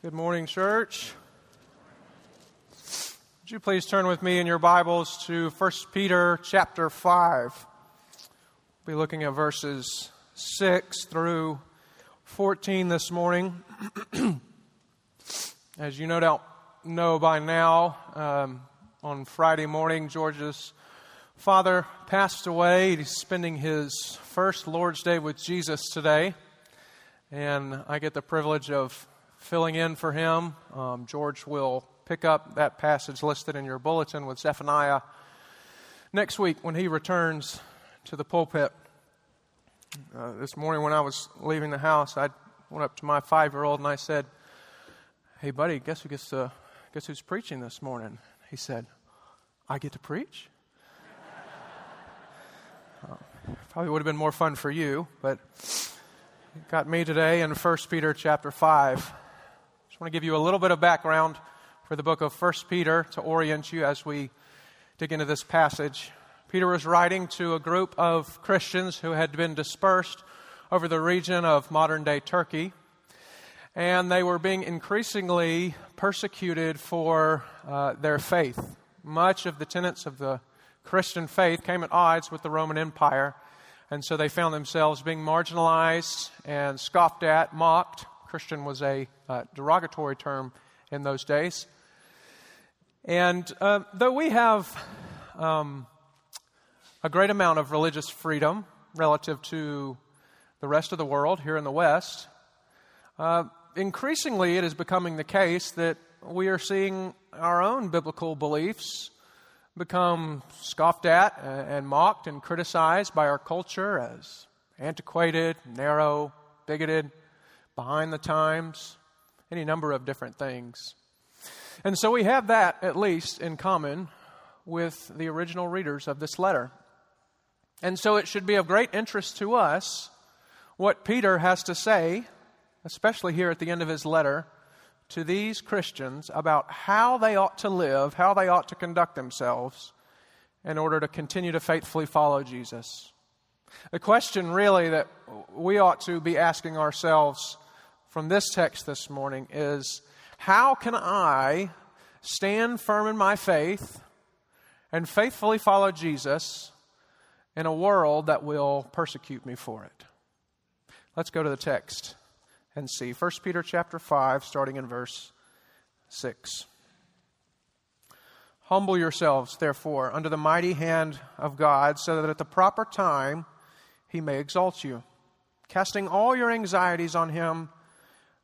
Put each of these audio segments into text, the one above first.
Good morning, church. Would you please turn with me in your Bibles to 1 Peter chapter 5? We'll be looking at verses 6 through 14 this morning. As you no doubt know by now, um, on Friday morning, George's father passed away. He's spending his first Lord's Day with Jesus today. And I get the privilege of filling in for him. Um, George will pick up that passage listed in your bulletin with Zephaniah next week when he returns to the pulpit. Uh, this morning, when I was leaving the house, I went up to my five year old and I said, Hey, buddy, guess who gets to, guess who's preaching this morning? He said, I get to preach? uh, probably would have been more fun for you, but got me today in 1 Peter chapter 5. I want to give you a little bit of background for the book of 1 Peter to orient you as we dig into this passage. Peter was writing to a group of Christians who had been dispersed over the region of modern day Turkey, and they were being increasingly persecuted for uh, their faith. Much of the tenets of the Christian faith came at odds with the Roman Empire, and so they found themselves being marginalized and scoffed at, mocked, Christian was a uh, derogatory term in those days. And uh, though we have um, a great amount of religious freedom relative to the rest of the world here in the West, uh, increasingly it is becoming the case that we are seeing our own biblical beliefs become scoffed at and mocked and criticized by our culture as antiquated, narrow, bigoted behind the times, any number of different things. And so we have that, at least, in common with the original readers of this letter. And so it should be of great interest to us what Peter has to say, especially here at the end of his letter, to these Christians about how they ought to live, how they ought to conduct themselves in order to continue to faithfully follow Jesus. The question, really, that we ought to be asking ourselves from this text this morning is how can I stand firm in my faith and faithfully follow Jesus in a world that will persecute me for it? Let's go to the text and see. 1 Peter chapter 5 starting in verse 6. Humble yourselves, therefore, under the mighty hand of God, so that at the proper time he may exalt you, casting all your anxieties on him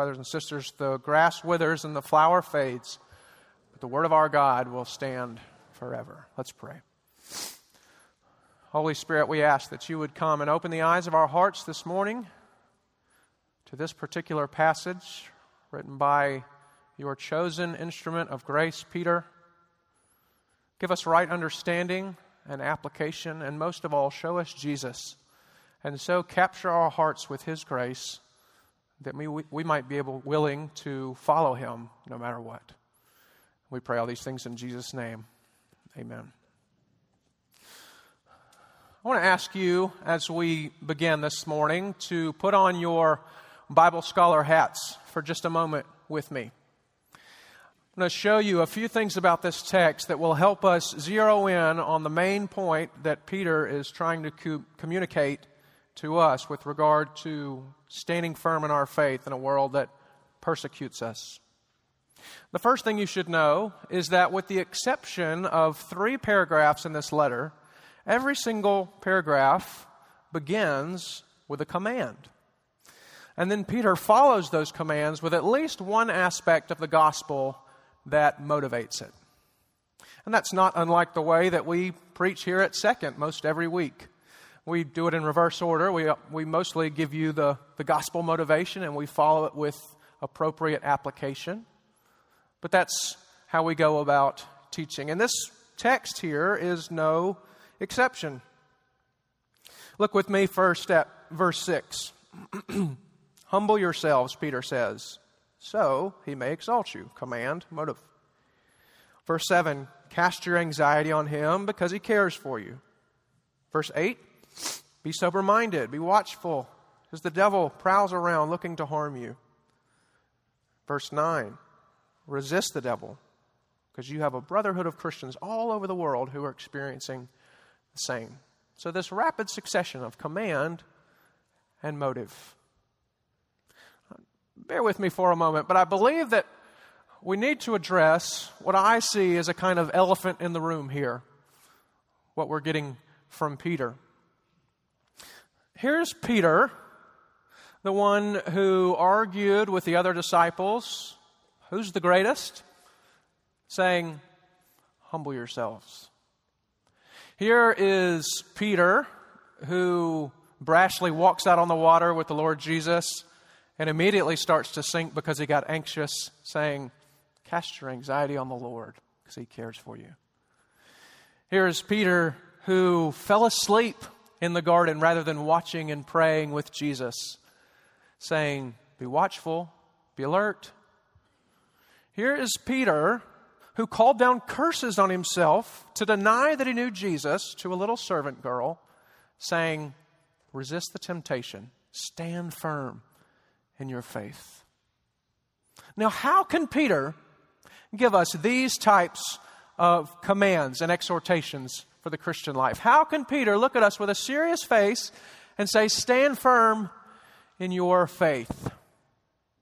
Brothers and sisters, the grass withers and the flower fades, but the word of our God will stand forever. Let's pray. Holy Spirit, we ask that you would come and open the eyes of our hearts this morning to this particular passage written by your chosen instrument of grace, Peter. Give us right understanding and application, and most of all, show us Jesus, and so capture our hearts with his grace that we, we might be able, willing to follow him no matter what. We pray all these things in Jesus' name. Amen. I want to ask you, as we begin this morning, to put on your Bible scholar hats for just a moment with me. I'm going to show you a few things about this text that will help us zero in on the main point that Peter is trying to co- communicate to us with regard to standing firm in our faith in a world that persecutes us. The first thing you should know is that, with the exception of three paragraphs in this letter, every single paragraph begins with a command. And then Peter follows those commands with at least one aspect of the gospel that motivates it. And that's not unlike the way that we preach here at Second most every week. We do it in reverse order. We, uh, we mostly give you the, the gospel motivation and we follow it with appropriate application. But that's how we go about teaching. And this text here is no exception. Look with me first at verse 6. Humble yourselves, Peter says, so he may exalt you. Command, motive. Verse 7 Cast your anxiety on him because he cares for you. Verse 8 Be sober minded, be watchful, as the devil prowls around looking to harm you. Verse 9 Resist the devil, because you have a brotherhood of Christians all over the world who are experiencing the same. So, this rapid succession of command and motive. Bear with me for a moment, but I believe that we need to address what I see as a kind of elephant in the room here, what we're getting from Peter. Here's Peter, the one who argued with the other disciples Who's the greatest? Saying, Humble yourselves. Here is Peter, who brashly walks out on the water with the Lord Jesus and immediately starts to sink because he got anxious, saying, Cast your anxiety on the Lord because he cares for you. Here is Peter, who fell asleep in the garden rather than watching and praying with Jesus, saying, Be watchful, be alert, here is Peter, who called down curses on himself to deny that he knew Jesus to a little servant girl, saying, Resist the temptation, stand firm in your faith. Now, how can Peter give us these types of commands and exhortations for the Christian life? How can Peter look at us with a serious face and say, Stand firm in your faith?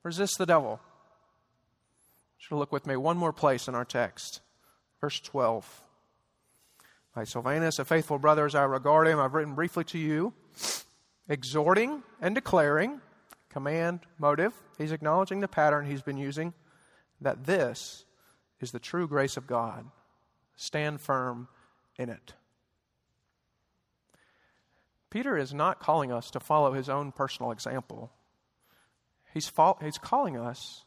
Resist the devil should look with me one more place in our text. Verse 12. By Silvanus, a faithful brother as I regard him, I've written briefly to you, exhorting and declaring, command, motive. He's acknowledging the pattern he's been using, that this is the true grace of God. Stand firm in it. Peter is not calling us to follow his own personal example. He's, fo- he's calling us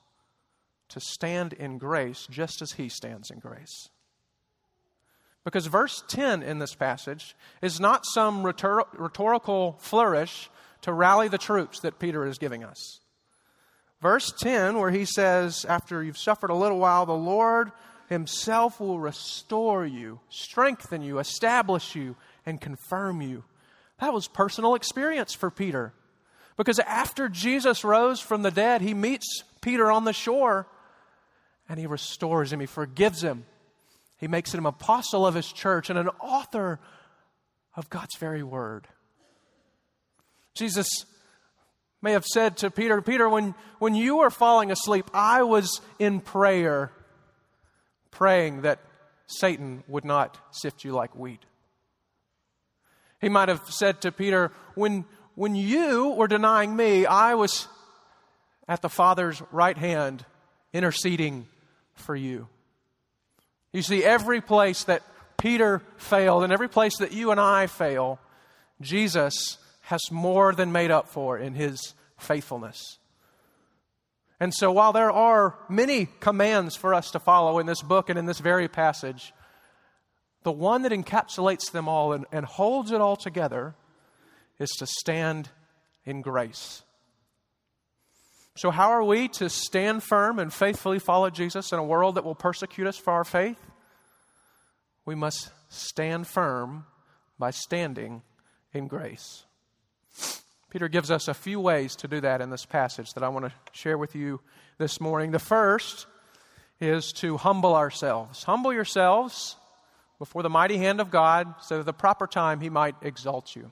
to stand in grace just as he stands in grace. Because verse 10 in this passage is not some rhetor- rhetorical flourish to rally the troops that Peter is giving us. Verse 10, where he says, After you've suffered a little while, the Lord himself will restore you, strengthen you, establish you, and confirm you. That was personal experience for Peter. Because after Jesus rose from the dead, he meets Peter on the shore and he restores him, he forgives him. He makes him an apostle of his church and an author of God's very word. Jesus may have said to Peter, Peter, when, when you were falling asleep, I was in prayer, praying that Satan would not sift you like wheat. He might have said to Peter, when, when you were denying me, I was at the Father's right hand interceding for you. You see, every place that Peter failed and every place that you and I fail, Jesus has more than made up for in his faithfulness. And so, while there are many commands for us to follow in this book and in this very passage, the one that encapsulates them all and, and holds it all together is to stand in grace. So, how are we to stand firm and faithfully follow Jesus in a world that will persecute us for our faith? We must stand firm by standing in grace. Peter gives us a few ways to do that in this passage that I want to share with you this morning. The first is to humble ourselves. Humble yourselves before the mighty hand of God so that at the proper time he might exalt you.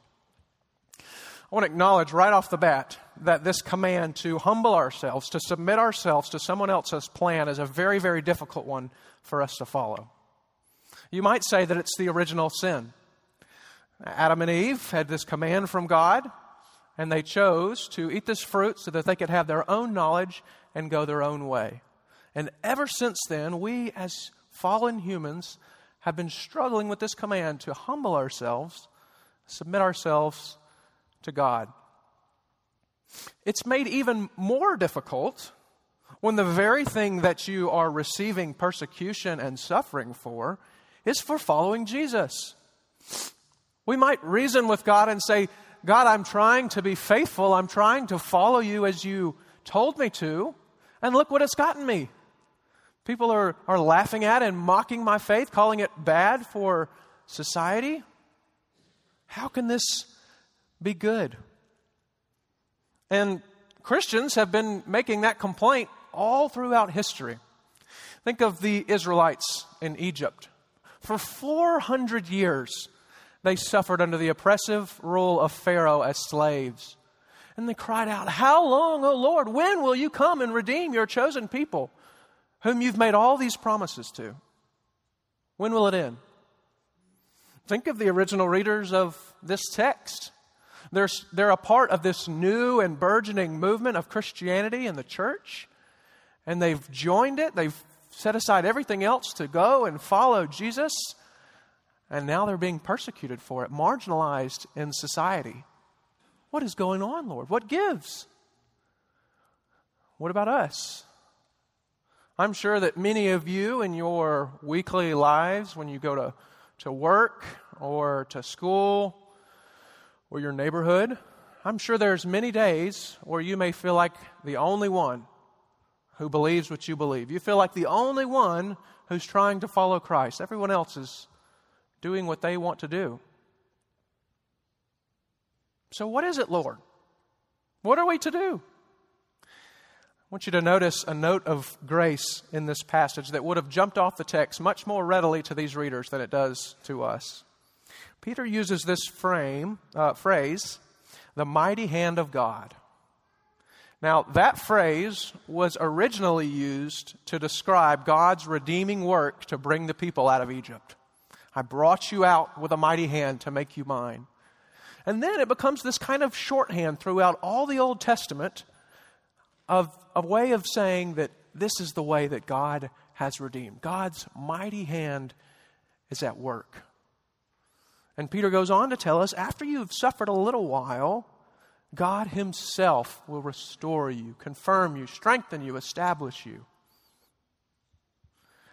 I want to acknowledge right off the bat that this command to humble ourselves, to submit ourselves to someone else's plan, is a very, very difficult one for us to follow. You might say that it's the original sin. Adam and Eve had this command from God, and they chose to eat this fruit so that they could have their own knowledge and go their own way. And ever since then, we as fallen humans have been struggling with this command to humble ourselves, submit ourselves to God. It's made even more difficult when the very thing that you are receiving persecution and suffering for is for following Jesus. We might reason with God and say, God, I'm trying to be faithful. I'm trying to follow you as you told me to. And look what it's gotten me. People are, are laughing at and mocking my faith, calling it bad for society. How can this be good? And Christians have been making that complaint all throughout history. Think of the Israelites in Egypt. For 400 years, they suffered under the oppressive rule of Pharaoh as slaves. And they cried out, How long, O Lord? When will you come and redeem your chosen people, whom you've made all these promises to? When will it end? Think of the original readers of this text. They're, they're a part of this new and burgeoning movement of Christianity in the church, and they've joined it. They've set aside everything else to go and follow Jesus, and now they're being persecuted for it, marginalized in society. What is going on, Lord? What gives? What about us? I'm sure that many of you in your weekly lives, when you go to, to work or to school or your neighborhood, I'm sure there's many days where you may feel like the only one who believes what you believe. You feel like the only one who's trying to follow Christ. Everyone else is doing what they want to do. So, what is it, Lord? What are we to do? I want you to notice a note of grace in this passage that would have jumped off the text much more readily to these readers than it does to us. Peter uses this frame, uh, phrase, the mighty hand of God. Now, that phrase was originally used to describe God's redeeming work to bring the people out of Egypt. I brought you out with a mighty hand to make you mine. And then it becomes this kind of shorthand throughout all the Old Testament of a way of saying that this is the way that God has redeemed. God's mighty hand is at work. And Peter goes on to tell us after you've suffered a little while, God Himself will restore you, confirm you, strengthen you, establish you.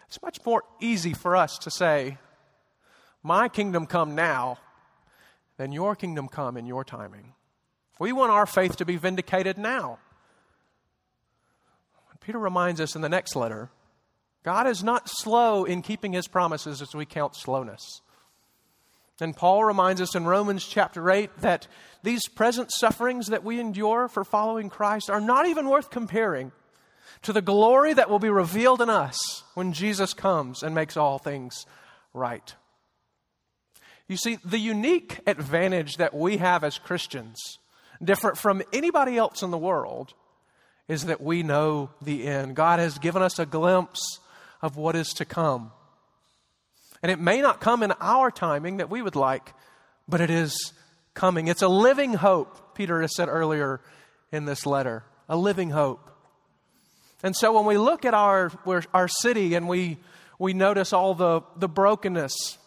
It's much more easy for us to say, My kingdom come now then your kingdom come in your timing. We want our faith to be vindicated now. Peter reminds us in the next letter God is not slow in keeping his promises as we count slowness. And Paul reminds us in Romans chapter 8 that these present sufferings that we endure for following Christ are not even worth comparing to the glory that will be revealed in us when Jesus comes and makes all things right. You see, the unique advantage that we have as Christians, different from anybody else in the world, is that we know the end. God has given us a glimpse of what is to come. And it may not come in our timing that we would like, but it is coming. It's a living hope, Peter has said earlier in this letter. A living hope. And so when we look at our, our city and we, we notice all the, the brokenness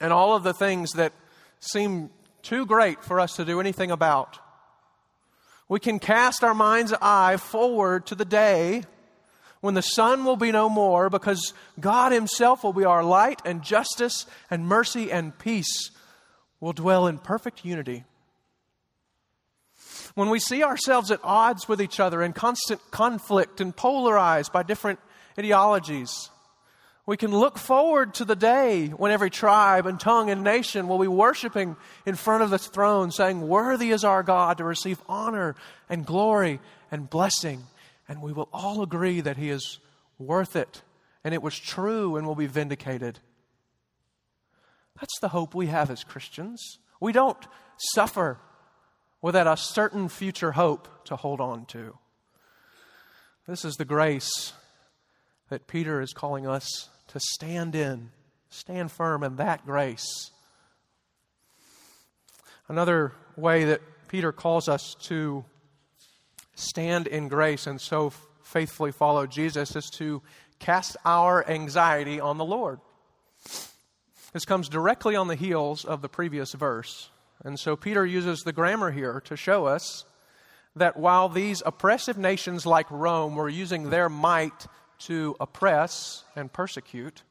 and all of the things that seem too great for us to do anything about. We can cast our mind's eye forward to the day when the sun will be no more because God Himself will be our light and justice and mercy and peace will dwell in perfect unity. When we see ourselves at odds with each other in constant conflict and polarized by different ideologies, we can look forward to the day when every tribe and tongue and nation will be worshiping in front of the throne, saying, Worthy is our God to receive honor and glory and blessing. And we will all agree that He is worth it and it was true and will be vindicated. That's the hope we have as Christians. We don't suffer without a certain future hope to hold on to. This is the grace that Peter is calling us to stand in, stand firm in that grace. Another way that Peter calls us to stand in grace and so faithfully follow Jesus is to cast our anxiety on the Lord. This comes directly on the heels of the previous verse. And so Peter uses the grammar here to show us that while these oppressive nations like Rome were using their might to oppress and persecute,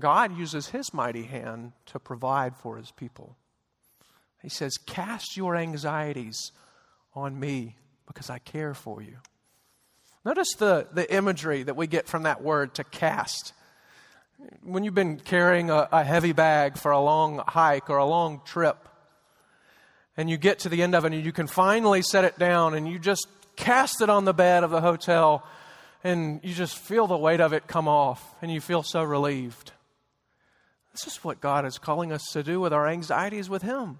God uses his mighty hand to provide for his people. He says, Cast your anxieties on me because I care for you. Notice the, the imagery that we get from that word to cast. When you've been carrying a, a heavy bag for a long hike or a long trip, and you get to the end of it and you can finally set it down and you just cast it on the bed of the hotel and you just feel the weight of it come off and you feel so relieved. This is what God is calling us to do with our anxieties with Him.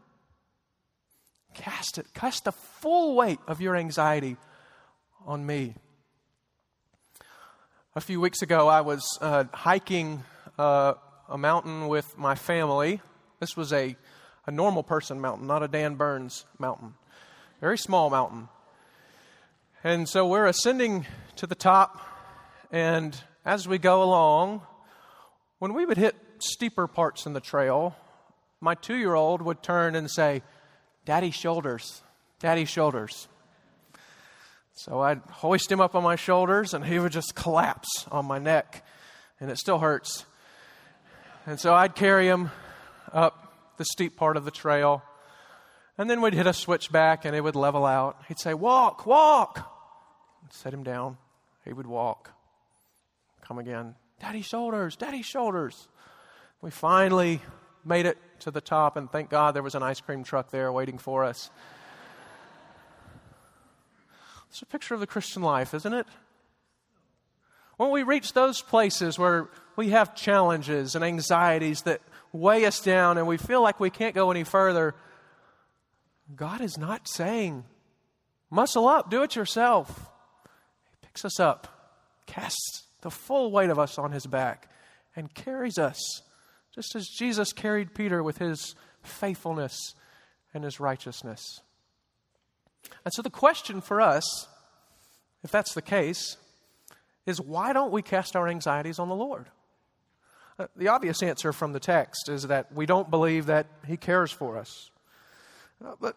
Cast it, cast the full weight of your anxiety on me. A few weeks ago, I was uh, hiking uh, a mountain with my family. This was a a normal person mountain, not a Dan Burns mountain. Very small mountain. And so we're ascending to the top, and as we go along, when we would hit steeper parts in the trail, my two year old would turn and say, Daddy shoulders, Daddy shoulders. So I'd hoist him up on my shoulders, and he would just collapse on my neck, and it still hurts. And so I'd carry him up the steep part of the trail. And then we'd hit a switchback and it would level out. He'd say, Walk, walk. Set him down. He would walk. Come again. Daddy shoulders, daddy shoulders. We finally made it to the top, and thank God there was an ice cream truck there waiting for us. It's a picture of the Christian life, isn't it? When we reach those places where we have challenges and anxieties that weigh us down and we feel like we can't go any further, God is not saying, muscle up, do it yourself. Picks us up, casts the full weight of us on his back, and carries us, just as Jesus carried Peter with his faithfulness and his righteousness. And so the question for us, if that's the case, is why don't we cast our anxieties on the Lord? Uh, the obvious answer from the text is that we don't believe that He cares for us. Uh, but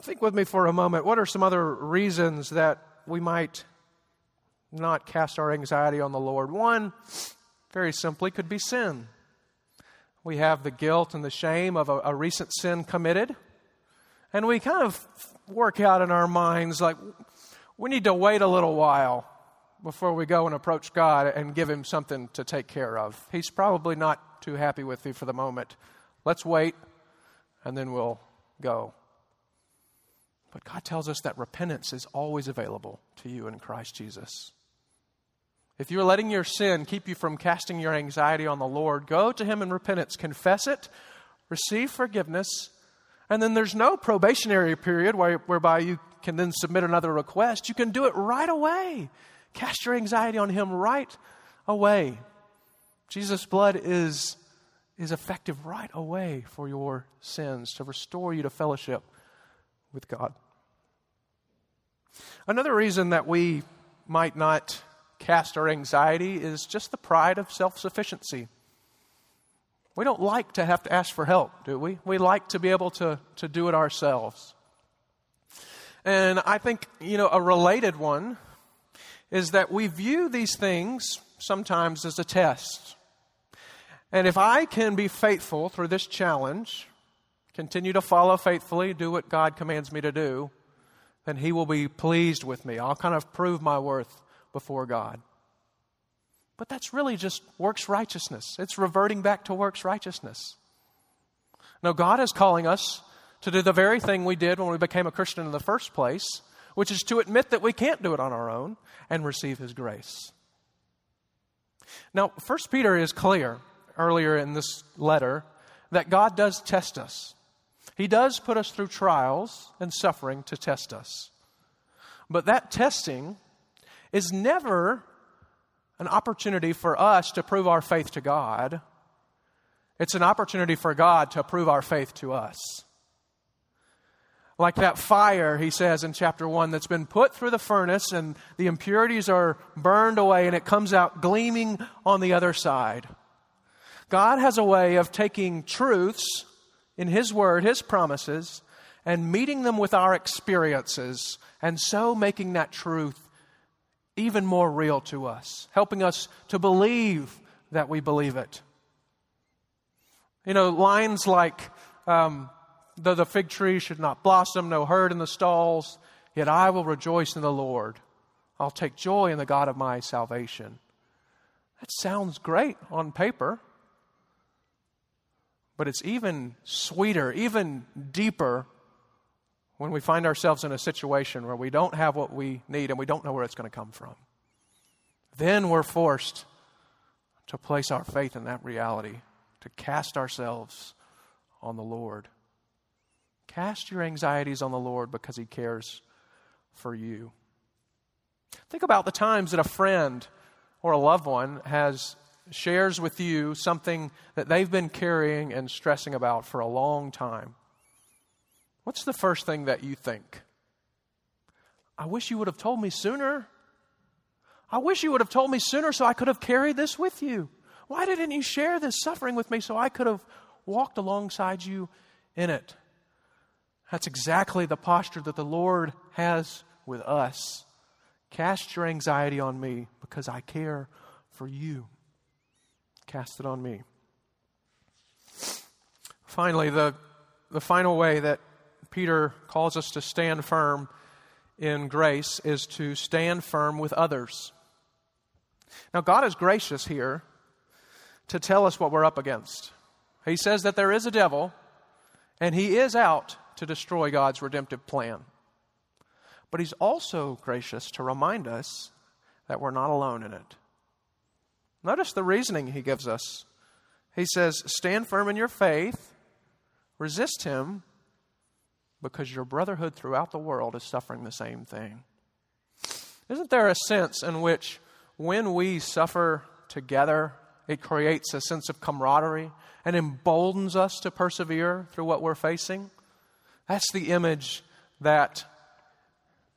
think with me for a moment what are some other reasons that we might not cast our anxiety on the Lord? One, very simply, could be sin. We have the guilt and the shame of a, a recent sin committed, and we kind of work out in our minds like, we need to wait a little while before we go and approach God and give Him something to take care of. He's probably not too happy with you for the moment. Let's wait, and then we'll go. But God tells us that repentance is always available to you in Christ Jesus. If you're letting your sin keep you from casting your anxiety on the Lord, go to Him in repentance, confess it, receive forgiveness, and then there's no probationary period whereby you can then submit another request. You can do it right away. Cast your anxiety on Him right away. Jesus' blood is, is effective right away for your sins to restore you to fellowship with God. Another reason that we might not cast our anxiety is just the pride of self sufficiency. We don't like to have to ask for help, do we? We like to be able to, to do it ourselves. And I think, you know, a related one is that we view these things sometimes as a test. And if I can be faithful through this challenge, continue to follow faithfully, do what God commands me to do, then He will be pleased with me. I'll kind of prove my worth before God. But that's really just works righteousness. It's reverting back to works righteousness. No, God is calling us to do the very thing we did when we became a Christian in the first place which is to admit that we can't do it on our own and receive his grace. Now, First Peter is clear earlier in this letter that God does test us. He does put us through trials and suffering to test us. But that testing is never an opportunity for us to prove our faith to God. It's an opportunity for God to prove our faith to us. Like that fire, he says in chapter 1, that's been put through the furnace and the impurities are burned away and it comes out gleaming on the other side. God has a way of taking truths in His Word, His promises, and meeting them with our experiences, and so making that truth even more real to us, helping us to believe that we believe it. You know, lines like, um, though the fig tree should not blossom, no herd in the stalls, yet I will rejoice in the Lord. I'll take joy in the God of my salvation. That sounds great on paper, but it's even sweeter, even deeper when we find ourselves in a situation where we don't have what we need and we don't know where it's going to come from. Then we're forced to place our faith in that reality, to cast ourselves on the Lord. Cast your anxieties on the Lord because He cares for you. Think about the times that a friend or a loved one has shares with you something that they've been carrying and stressing about for a long time. What's the first thing that you think? I wish you would have told me sooner. I wish you would have told me sooner so I could have carried this with you. Why didn't you share this suffering with me so I could have walked alongside you in it? That's exactly the posture that the Lord has with us. Cast your anxiety on me because I care for you. Cast it on me. Finally, the, the final way that Peter calls us to stand firm in grace is to stand firm with others. Now, God is gracious here to tell us what we're up against. He says that there is a devil, and he is out to destroy God's redemptive plan. But he's also gracious to remind us that we're not alone in it. Notice the reasoning he gives us. He says, Stand firm in your faith, resist him, because your brotherhood throughout the world is suffering the same thing. Isn't there a sense in which when we suffer together, it creates a sense of camaraderie and emboldens us to persevere through what we're facing? That's the image that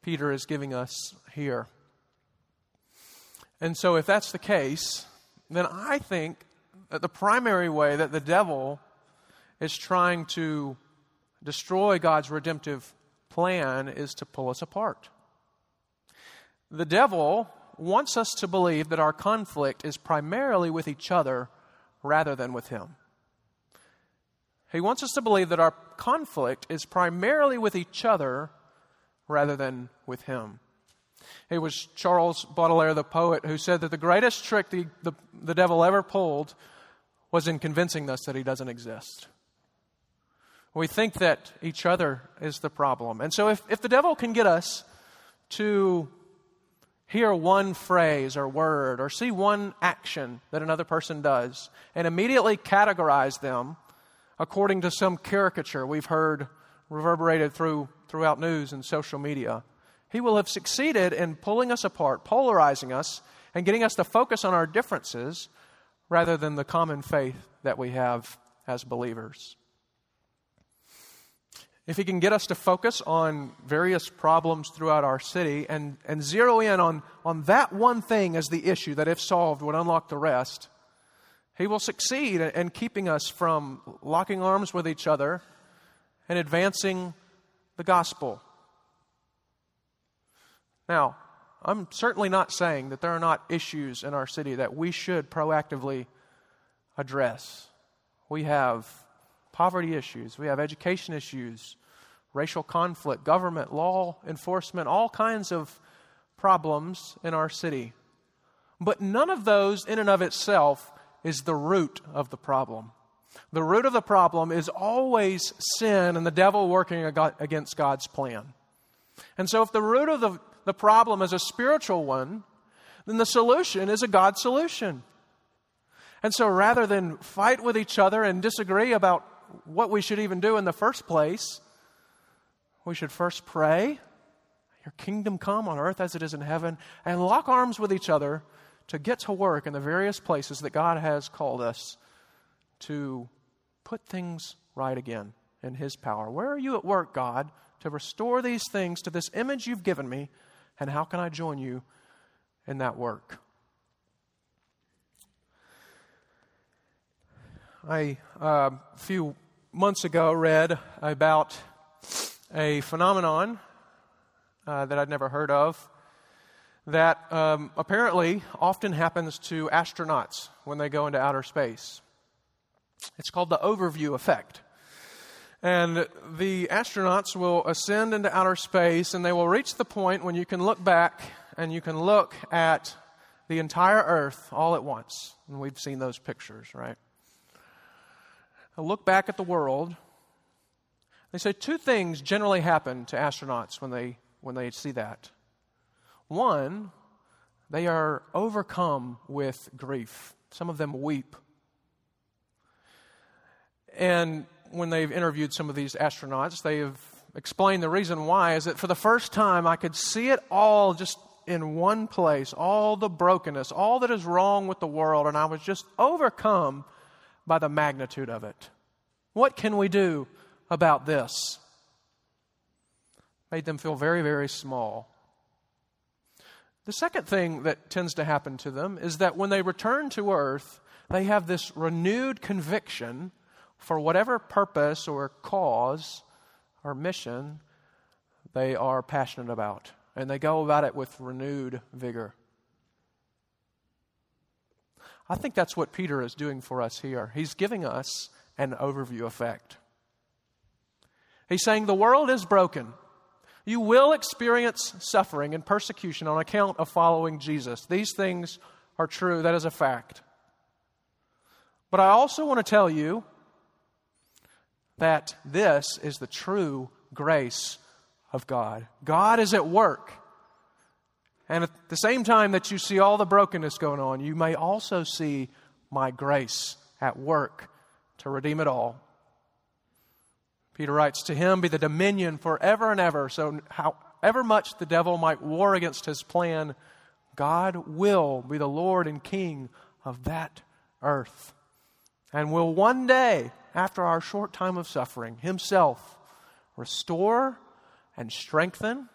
Peter is giving us here. And so, if that's the case, then I think that the primary way that the devil is trying to destroy God's redemptive plan is to pull us apart. The devil wants us to believe that our conflict is primarily with each other rather than with him. He wants us to believe that our conflict is primarily with each other rather than with him. It was Charles Baudelaire, the poet, who said that the greatest trick the, the, the devil ever pulled was in convincing us that he doesn't exist. We think that each other is the problem. And so, if, if the devil can get us to hear one phrase or word or see one action that another person does and immediately categorize them according to some caricature we've heard reverberated through, throughout news and social media, he will have succeeded in pulling us apart, polarizing us, and getting us to focus on our differences rather than the common faith that we have as believers if he can get us to focus on various problems throughout our city and, and zero in on, on that one thing as the issue that, if solved, would unlock the rest, he will succeed in, in keeping us from locking arms with each other and advancing the gospel. Now, I'm certainly not saying that there are not issues in our city that we should proactively address. We have poverty issues, we have education issues, racial conflict, government, law enforcement, all kinds of problems in our city. But none of those, in and of itself, is the root of the problem. The root of the problem is always sin and the devil working against God's plan. And so, if the root of the, the problem is a spiritual one, then the solution is a God solution. And so, rather than fight with each other and disagree about what we should even do in the first place. We should first pray, Your kingdom come on earth as it is in heaven, and lock arms with each other to get to work in the various places that God has called us to put things right again in His power. Where are you at work, God, to restore these things to this image you've given me? And how can I join you in that work? I, uh, a few months ago, read about a phenomenon uh, that I'd never heard of that um, apparently often happens to astronauts when they go into outer space. It's called the overview effect. And the astronauts will ascend into outer space and they will reach the point when you can look back and you can look at the entire Earth all at once. And we've seen those pictures, right? They'll look back at the world. They say two things generally happen to astronauts when they, when they see that. One, they are overcome with grief. Some of them weep. And when they've interviewed some of these astronauts, they have explained the reason why is that for the first time I could see it all just in one place, all the brokenness, all that is wrong with the world, and I was just overcome by the magnitude of it. What can we do about this? Made them feel very, very small. The second thing that tends to happen to them is that when they return to earth, they have this renewed conviction for whatever purpose or cause or mission they are passionate about. And they go about it with renewed vigor. I think that's what Peter is doing for us here. He's giving us an overview effect. He's saying the world is broken. You will experience suffering and persecution on account of following Jesus. These things are true. That is a fact. But I also want to tell you that this is the true grace of God. God is at work. And at the same time that you see all the brokenness going on, you may also see my grace at work to redeem it all. Peter writes, To him be the dominion forever and ever. So, however much the devil might war against his plan, God will be the Lord and King of that earth. And will one day, after our short time of suffering, himself restore and strengthen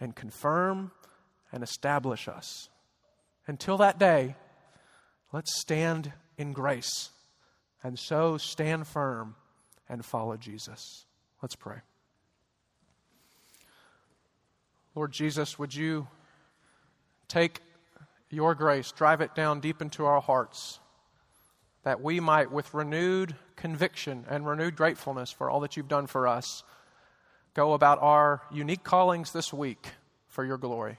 and confirm and establish us. Until that day, let's stand in grace and so stand firm and follow Jesus. Let's pray. Lord Jesus, would you take your grace, drive it down deep into our hearts, that we might, with renewed conviction and renewed gratefulness for all that you've done for us, go about our unique callings this week for your glory.